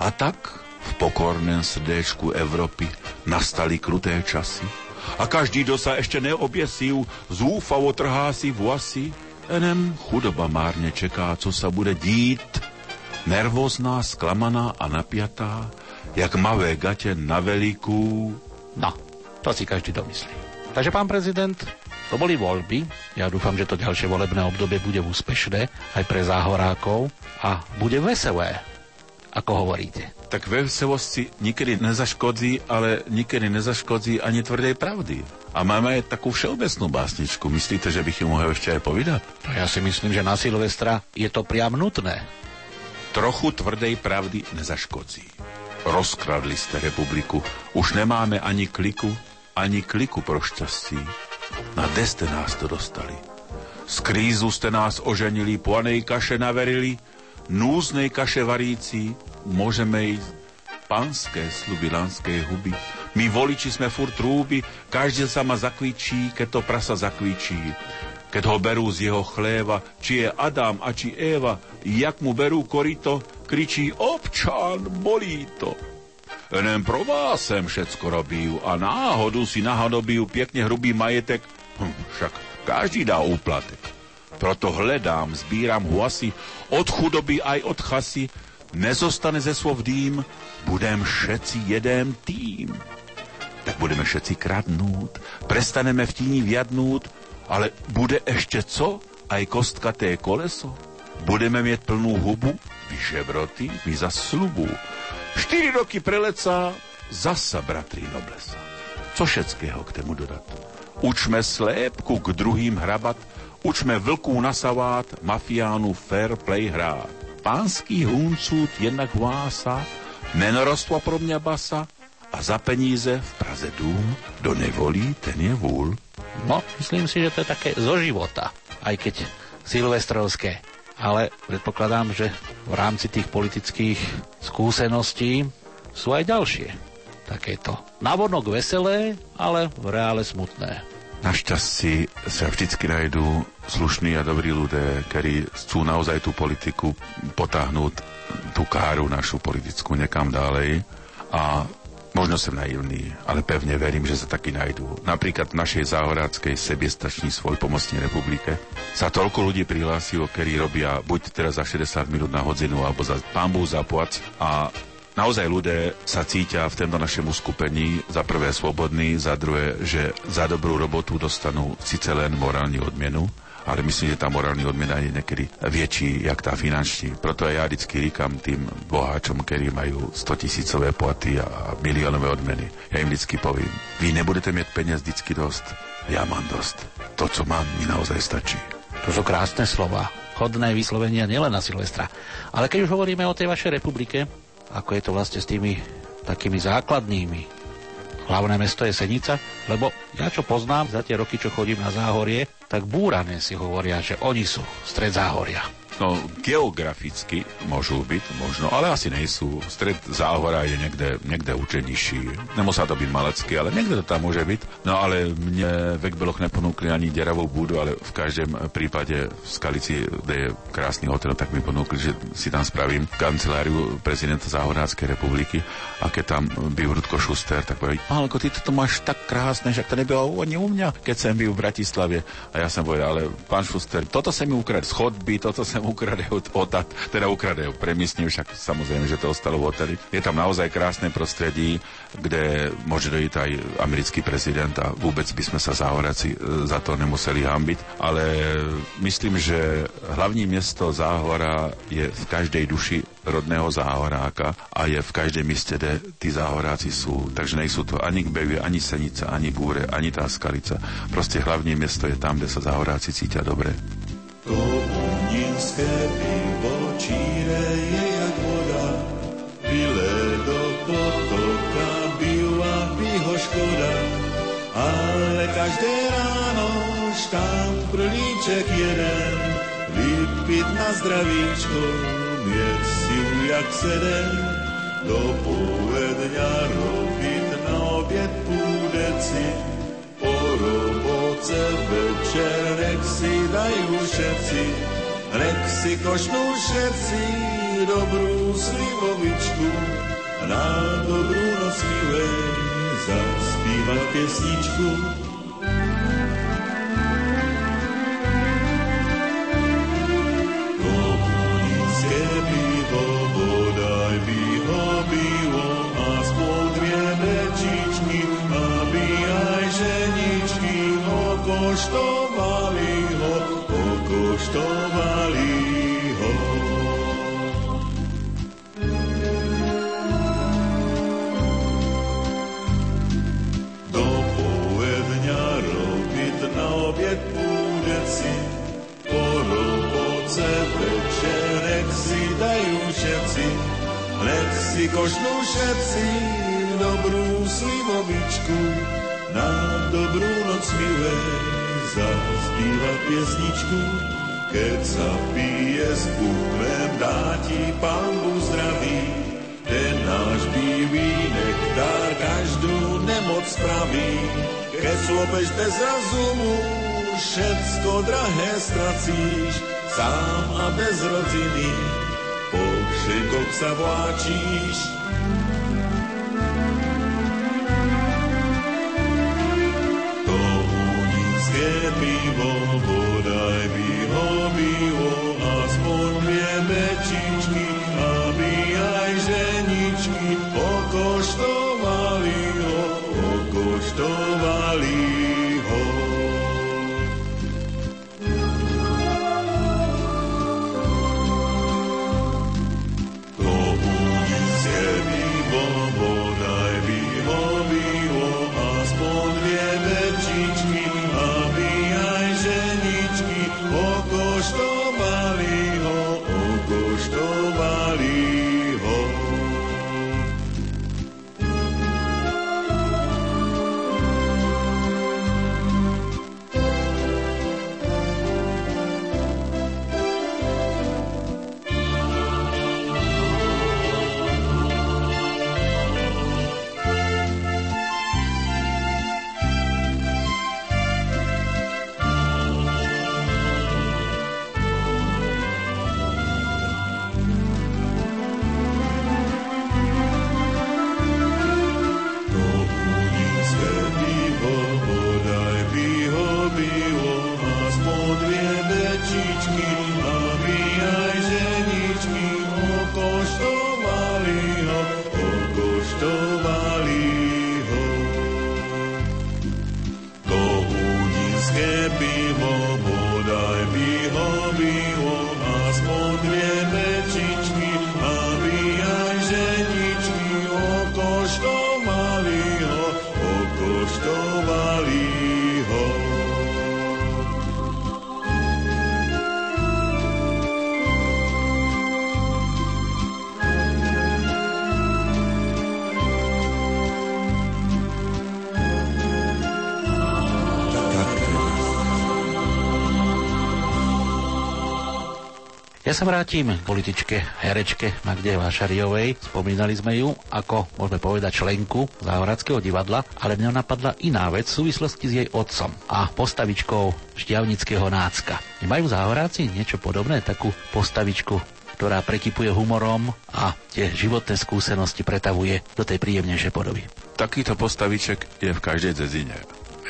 Speaker 3: A tak v pokorném srdéčku Evropy nastali kruté časy. A každý, kdo sa ešte neobjesil, zúfavo trhá si vlasy. Enem chudoba márne čeká, co sa bude dít. Nervózná, sklamaná a napiatá, jak mavé gate na velikú.
Speaker 2: No, to si každý domyslí. Takže pán prezident, to boli voľby. Ja dúfam, že to ďalšie volebné obdobie bude úspešné aj pre záhorákov a bude veselé, ako hovoríte.
Speaker 3: Tak veselosti nikedy nezaškodzí, ale nikedy nezaškodzí ani tvrdej pravdy. A máme aj takú všeobecnú básničku. Myslíte, že bych ju mohol ešte aj povedať?
Speaker 2: No ja si myslím, že na Silvestra je to priam nutné.
Speaker 3: Trochu tvrdej pravdy nezaškodzí. Rozkradli ste republiku. Už nemáme ani kliku, ani kliku pro šťastí. Na kde ste nás to dostali? Z krízu ste nás oženili, planej kaše naverili, núznej kaše varící, môžeme ísť panské sluby lanskej huby. My voliči sme furt trúby, každý sa ma zakvičí, keď to prasa zakvičí. Keď ho berú z jeho chléva, či je Adam a či Eva, jak mu berú korito, kričí občan, bolí to. Len pro vás sem všetko robil a náhodu si nahodobil pekne hrubý majetek, hm, však každý dá úplatek. Proto hledám, zbíram hlasy, od chudoby aj od chasy, nezostane ze slov dým, budem všetci jeden tým. tak budeme všetci kradnúť, prestaneme v tíni viadnúť, ale bude ešte co? Aj kostkaté koleso? Budeme mieť plnú hubu? Vyžebroty mi za slubu. Štyri roky prelecá, zasa bratrí noblesa. Co všetkého k tému dodat? Učme slépku k druhým hrabat, učme vlků na savát, mafiánu fair play hrát. Pánský huncút jednak vása, nenorostva pro mňa basa a za peníze v Praze dům, do nevolí, ten je vůl.
Speaker 2: No, myslím si, že to je také zo života, aj keď silvestrovské. Ale predpokladám, že v rámci tých politických skúseností sú aj ďalšie takéto. Navonok veselé, ale v reále smutné.
Speaker 3: Našťastie sa vždycky najdú slušní a dobrí ľudia, ktorí chcú naozaj tú politiku potáhnuť tú káru našu politickú nekam ďalej a Možno som naivný, ale pevne verím, že sa takí najdú. Napríklad v našej záhoráckej sebestačnej svoj pomocnej republike sa toľko ľudí prihlásilo, ktorí robia buď teraz za 60 minút na hodinu, alebo za pambu za plac a Naozaj ľudia sa cítia v tomto našom uskupení za prvé slobodní, za druhé, že za dobrú robotu dostanú síce len morálnu odmenu, ale myslím, že tá morálny odmena je niekedy väčší, jak tá finančný. Proto ja vždycky říkam tým boháčom, ktorí majú 100 tisícové platy a miliónové odmeny. Ja im vždycky poviem, vy nebudete mať peniaz vždycky dosť, ja mám dosť. To, co mám, mi naozaj stačí.
Speaker 2: To sú krásne slova, hodné vyslovenia nielen na Silvestra. Ale keď už hovoríme o tej vašej republike, ako je to vlastne s tými takými základnými Hlavné mesto je Senica, lebo ja čo poznám za tie roky, čo chodím na Záhorie, tak búrané si hovoria, že oni sú stred Záhoria.
Speaker 3: No, geograficky môžu byť, možno, ale asi nejsú. Stred záhora je niekde, niekde určite nižší. Nemusá to byť malecký, ale niekde to tam môže byť. No ale mne vek Beloch neponúkli ani deravú búdu, ale v každém prípade v Skalici, kde je krásny hotel, tak mi ponúkli, že si tam spravím kanceláriu prezidenta Záhoráckej republiky a keď tam byl Rudko Šuster, tak povedal, Pálko, ty to máš tak krásne, že to nebylo ani u mňa, keď som byl v Bratislave. A ja som povedal, ale pán Šuster, toto sa mi ukradl z chodby, toto sa ukradejú odat, teda ukradejú, premiestňujú, však samozrejme, že to ostalo v hoteli. Je tam naozaj krásne prostredí, kde môže dojít aj americký prezident a vôbec by sme sa záhoráci e, za to nemuseli hambiť, ale myslím, že hlavní mesto Záhora je v každej duši rodného záhoráka a je v každej mieste, kde tí záhoráci sú. Takže nejsú to ani Kbevie, ani Senica, ani Búre, ani tá Skalica. Proste hlavné mesto je tam, kde sa záhoráci cítia dobre.
Speaker 10: To unínské pivo číre je jak voda, vyle do potoka, byla by ho škoda. Ale každé ráno štamprlíček jeden, vypit na zdravíčko, mieć sił jak sedem, do poledňa robiť na obied půdeci, po roboce večer nech si dajú všetci, nech si košnú všetci dobrú slivovičku, na dobrú noc milej piesničku. Roboce večer nech si dajú všetci, nech si košnú všetci dobrú slivovičku, na dobrú noc milé zaspíva piesničku. Keď sa pije s buchlem, dá ti pambu zdraví, ten náš bílý nektár každú nemoc spraví. Keď slopeš bez rozumu, všetko drahé stracíš, sám a bez rodziny, po všetkoch sa vláčíš. To unícké pivo, bodaj by ho bylo, aspoň dvie mečičky,
Speaker 2: Ja sa vrátim k političke, herečke Magde Vášariovej. Spomínali sme ju ako, môžeme povedať, členku Záhoradského divadla, ale mňa napadla iná vec v súvislosti s jej otcom a postavičkou Šťavnického nácka. Majú Záhoráci niečo podobné, takú postavičku ktorá prekypuje humorom a tie životné skúsenosti pretavuje do tej príjemnejšej podoby.
Speaker 3: Takýto postaviček je v každej dzedzine.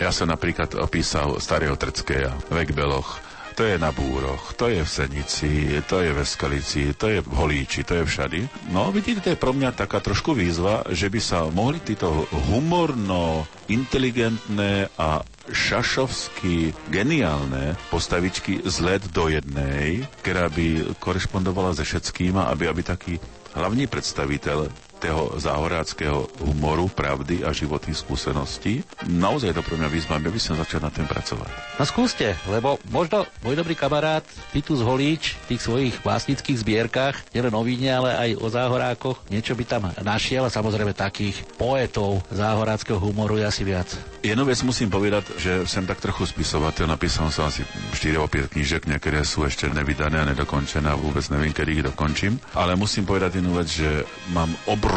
Speaker 3: Ja som napríklad opísal starého Trckeja, Vek Beloch, to je na Búroch, to je v Senici, to je v Skalici, to je v Holíči, to je všady. No vidíte, to je pro mňa taká trošku výzva, že by sa mohli títo humorno, inteligentné a šašovsky geniálne postavičky zlet do jednej, ktorá by korešpondovala se všetkým, aby, aby taký hlavní predstaviteľ toho záhoráckého humoru, pravdy a životných skúseností. Naozaj to pre mňa výzva, aby som začal na tým pracovať.
Speaker 2: No skúste, lebo možno môj dobrý kamarát Titus Holíč v tých svojich vlastnických zbierkach, nielen o víne, ale aj o záhorákoch, niečo by tam našiel a samozrejme takých poetov záhoráckého humoru je asi viac.
Speaker 3: Jednu vec musím povedať, že som tak trochu spisovateľ, napísal som asi 4 5 knížek, niektoré sú ešte nevydané a nedokončené a vôbec neviem, kedy ich dokončím. Ale musím povedať jednu vec, že mám obrovskú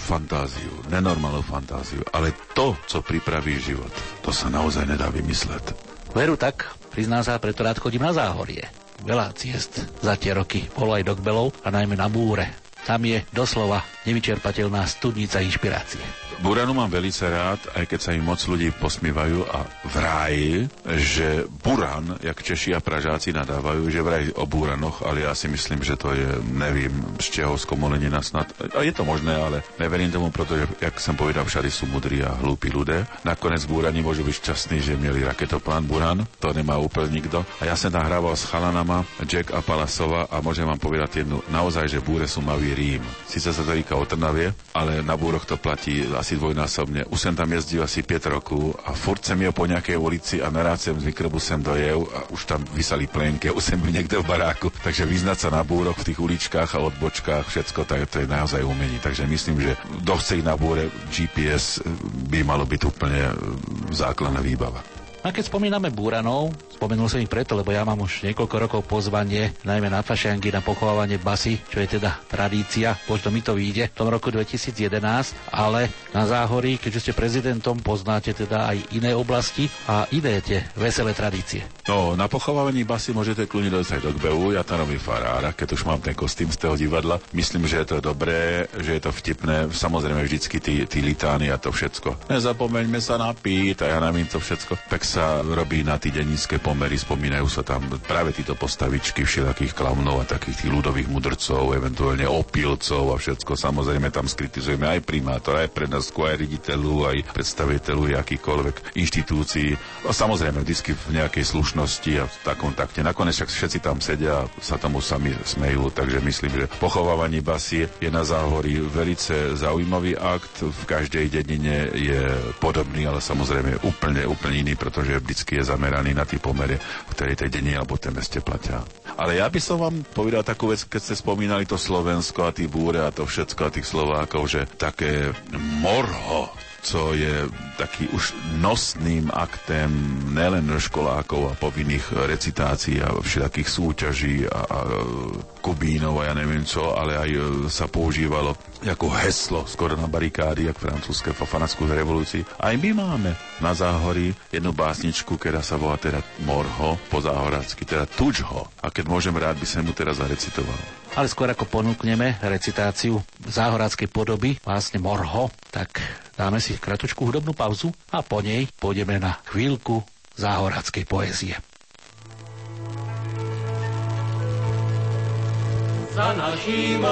Speaker 3: fantáziu, nenormálnu fantáziu, ale to, co pripraví život, to sa naozaj nedá vymysleť.
Speaker 2: Veru tak, prizná sa, preto rád chodím na záhorie. Veľa ciest za tie roky bolo aj do Kbelov a najmä na Búre. Tam je doslova nevyčerpateľná studnica inšpirácie.
Speaker 3: Buranu mám velice rád, aj keď sa im moc ľudí posmívajú a vraj, že Buran, jak Češi a Pražáci nadávajú, že vraj o Buranoch, ale ja si myslím, že to je, nevím, z čeho skomolenina snad. A je to možné, ale neverím tomu, pretože, jak som povedal, všade sú mudrí a hlúpi ľudia. Nakoniec Burani môžu byť šťastní, že mieli raketoplán Buran, to nemá úplne nikto. A ja som tam hrával s chalanama, Jack a Palasova a môžem vám povedať jednu, naozaj, že Búre sú mavý Rím. Sice sa to říká o Trnavie, ale na Búroch to platí asi dvojnásobne. Už som tam jezdil asi 5 rokov a furt som jel po nejakej ulici a narád som z mikrobusem dojel a už tam vysali plenky a už som niekde v baráku. Takže vyznať sa na búroch v tých uličkách a odbočkách, všetko je, to je naozaj umení. Takže myslím, že kto chce na búre GPS by malo byť úplne základná výbava.
Speaker 2: A keď spomíname Búranov, spomenul som ich preto, lebo ja mám už niekoľko rokov pozvanie, najmä na fašiangy, na pochovávanie basy, čo je teda tradícia, možno mi to vyjde v tom roku 2011, ale na Záhorí, keďže ste prezidentom, poznáte teda aj iné oblasti a iné tie veselé tradície.
Speaker 3: No, na pochovávaní basy môžete kľudne dojsť aj do Kbehu, ja tam robím farára, keď už mám ten kostým z toho divadla. Myslím, že je to dobré, že je to vtipné, samozrejme vždycky tí, tí litány a to všetko. Nezapomeňme sa napít a ja neviem to všetko. Tak sa robí na tie dennícke pomery, spomínajú sa tam práve títo postavičky všelakých klaunov a takých tých ľudových mudrcov, eventuálne opilcov a všetko. Samozrejme tam skritizujeme aj primátora, aj prednostku, aj riditeľu, aj predstaviteľu akýkoľvek inštitúcií. A samozrejme vždy v nejakej slušnosti a v takom takte. Nakoniec však všetci tam sedia a sa tomu sami smejú, takže myslím, že pochovávanie basy je na záhorí velice zaujímavý akt. V každej dedine je podobný, ale samozrejme úplne, úplne iný, pretože že vždycky je zameraný na tie pomery, ktoré tej deni alebo tej meste platia. Ale ja by som vám povedal takú vec, keď ste spomínali to Slovensko a tí búre a to všetko a tých Slovákov, že také morho, co je taký už nosným aktem nelen školákov a povinných recitácií a všetkých súťaží a, a kubínov a ja neviem čo, ale aj sa používalo ako heslo skoro na barikády, jak francúzske po fanackú revolúcii. Aj my máme na záhorí jednu básničku, ktorá sa volá teda Morho, po záhorácky, teda Tučho. A keď môžem rád, by som mu teraz zarecitoval.
Speaker 2: Ale skôr ako ponúkneme recitáciu záhoráckej podoby, vlastne Morho, tak dáme si kratučku hudobnú pauzu a po nej pôjdeme na chvíľku záhoráckej poézie.
Speaker 9: Za naším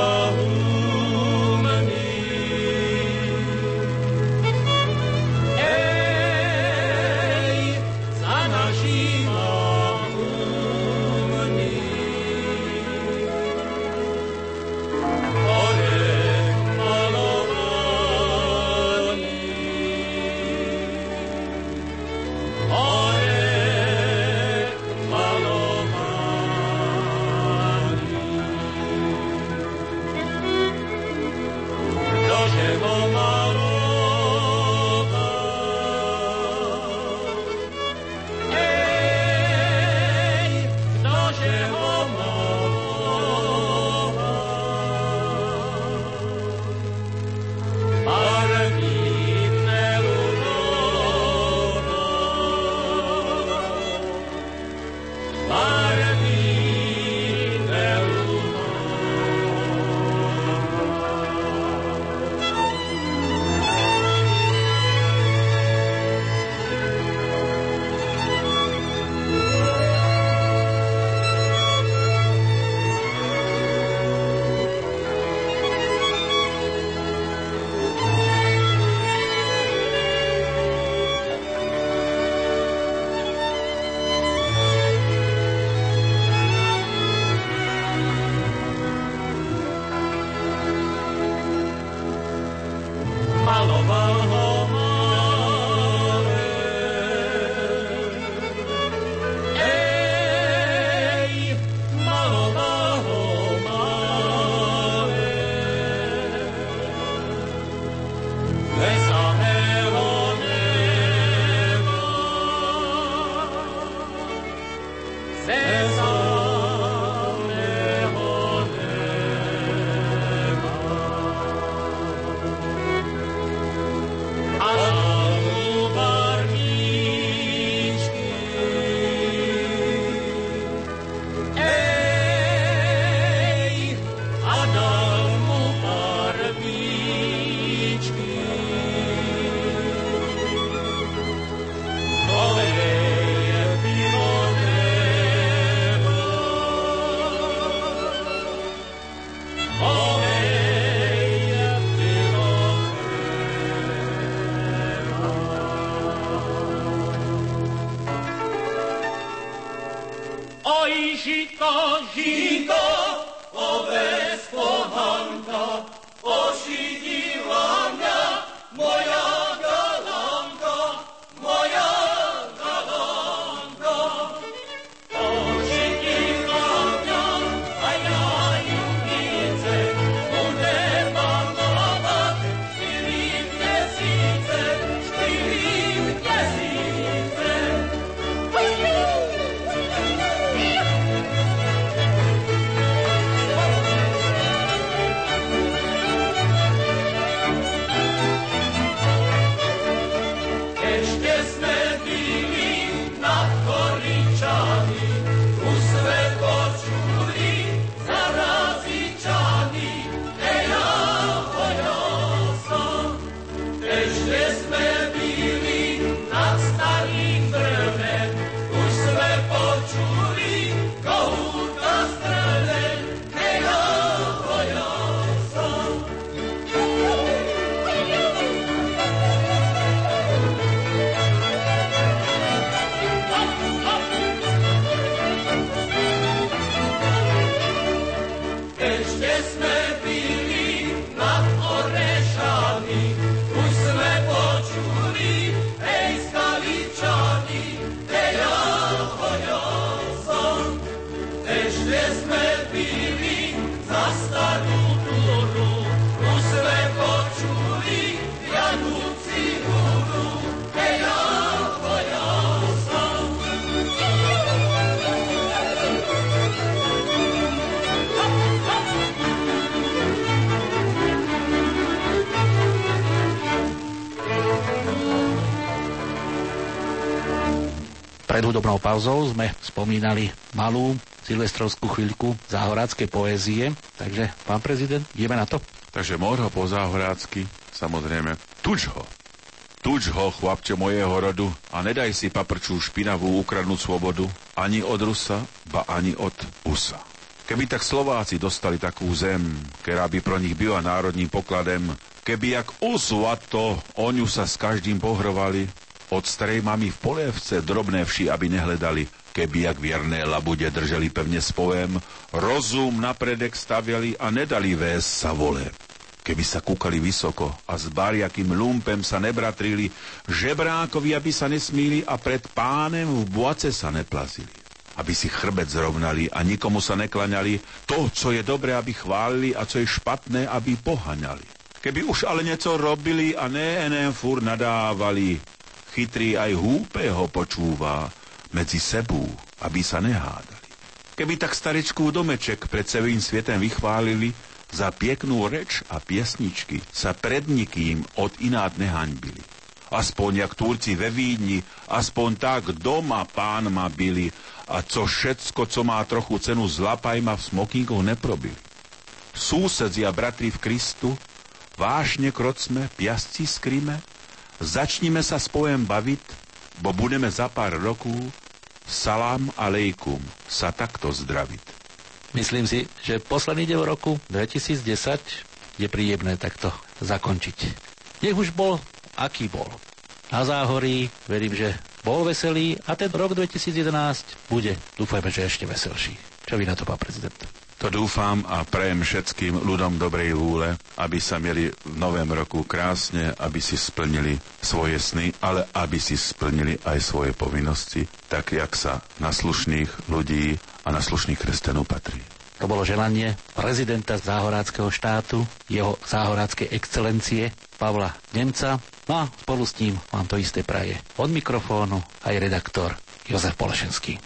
Speaker 2: Pred hudobnou pauzou sme spomínali malú silvestrovskú chvíľku záhoráckej poézie, takže pán prezident, ideme na to?
Speaker 3: Takže mor ho po záhorácky, samozrejme, tuč ho. Tuč ho, chlapče mojeho rodu, a nedaj si paprčú špinavú ukradnúť svobodu, ani od Rusa, ba ani od Usa. Keby tak Slováci dostali takú zem, ktorá by pro nich byla národným pokladem, keby jak to, oňu sa s každým pohrovali, od starej mami v polievce drobné vši, aby nehledali, keby jak vierné labude drželi pevne spovem, rozum na predek staviali a nedali vés sa vole. Keby sa kúkali vysoko a s bariakým lumpem sa nebratrili, žebrákovi, aby sa nesmíli a pred pánem v boace sa neplazili. Aby si chrbet zrovnali a nikomu sa neklaňali, to, co je dobré, aby chválili a co je špatné, aby pohaňali. Keby už ale něco robili a ne enem fur nadávali, chytrý aj húpeho počúva medzi sebou, aby sa nehádali. Keby tak starečkú domeček pred celým svetem vychválili, za peknú reč a piesničky sa pred nikým od inát nehaňbili. Aspoň jak Turci ve Vídni, aspoň tak doma pán ma byli a co všetko, co má trochu cenu zlapaj ma v smokingoch neprobili. Súsedzia bratri v Kristu, vášne krocme, piasci skrime, Začnime sa spojem baviť, bo budeme za pár rokov salám alejkum sa takto zdraviť.
Speaker 2: Myslím si, že posledný deň roku 2010 je príjemné takto zakončiť. Nech už bol, aký bol. Na záhorí verím, že bol veselý a ten rok 2011 bude, dúfajme, že ešte veselší. Čo vy na to, pán prezident?
Speaker 3: To dúfam a prejem všetkým ľuďom dobrej vúle, aby sa mieli v novém roku krásne, aby si splnili svoje sny, ale aby si splnili aj svoje povinnosti, tak jak sa na slušných ľudí a na slušných kresťanov patrí.
Speaker 2: To bolo želanie prezidenta záhoráckého štátu, jeho záhoráckej excelencie Pavla Nemca. No a spolu s ním mám to isté praje. Od mikrofónu aj redaktor Jozef Polešenský.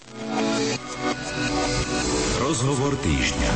Speaker 1: Rozhovor týždňa.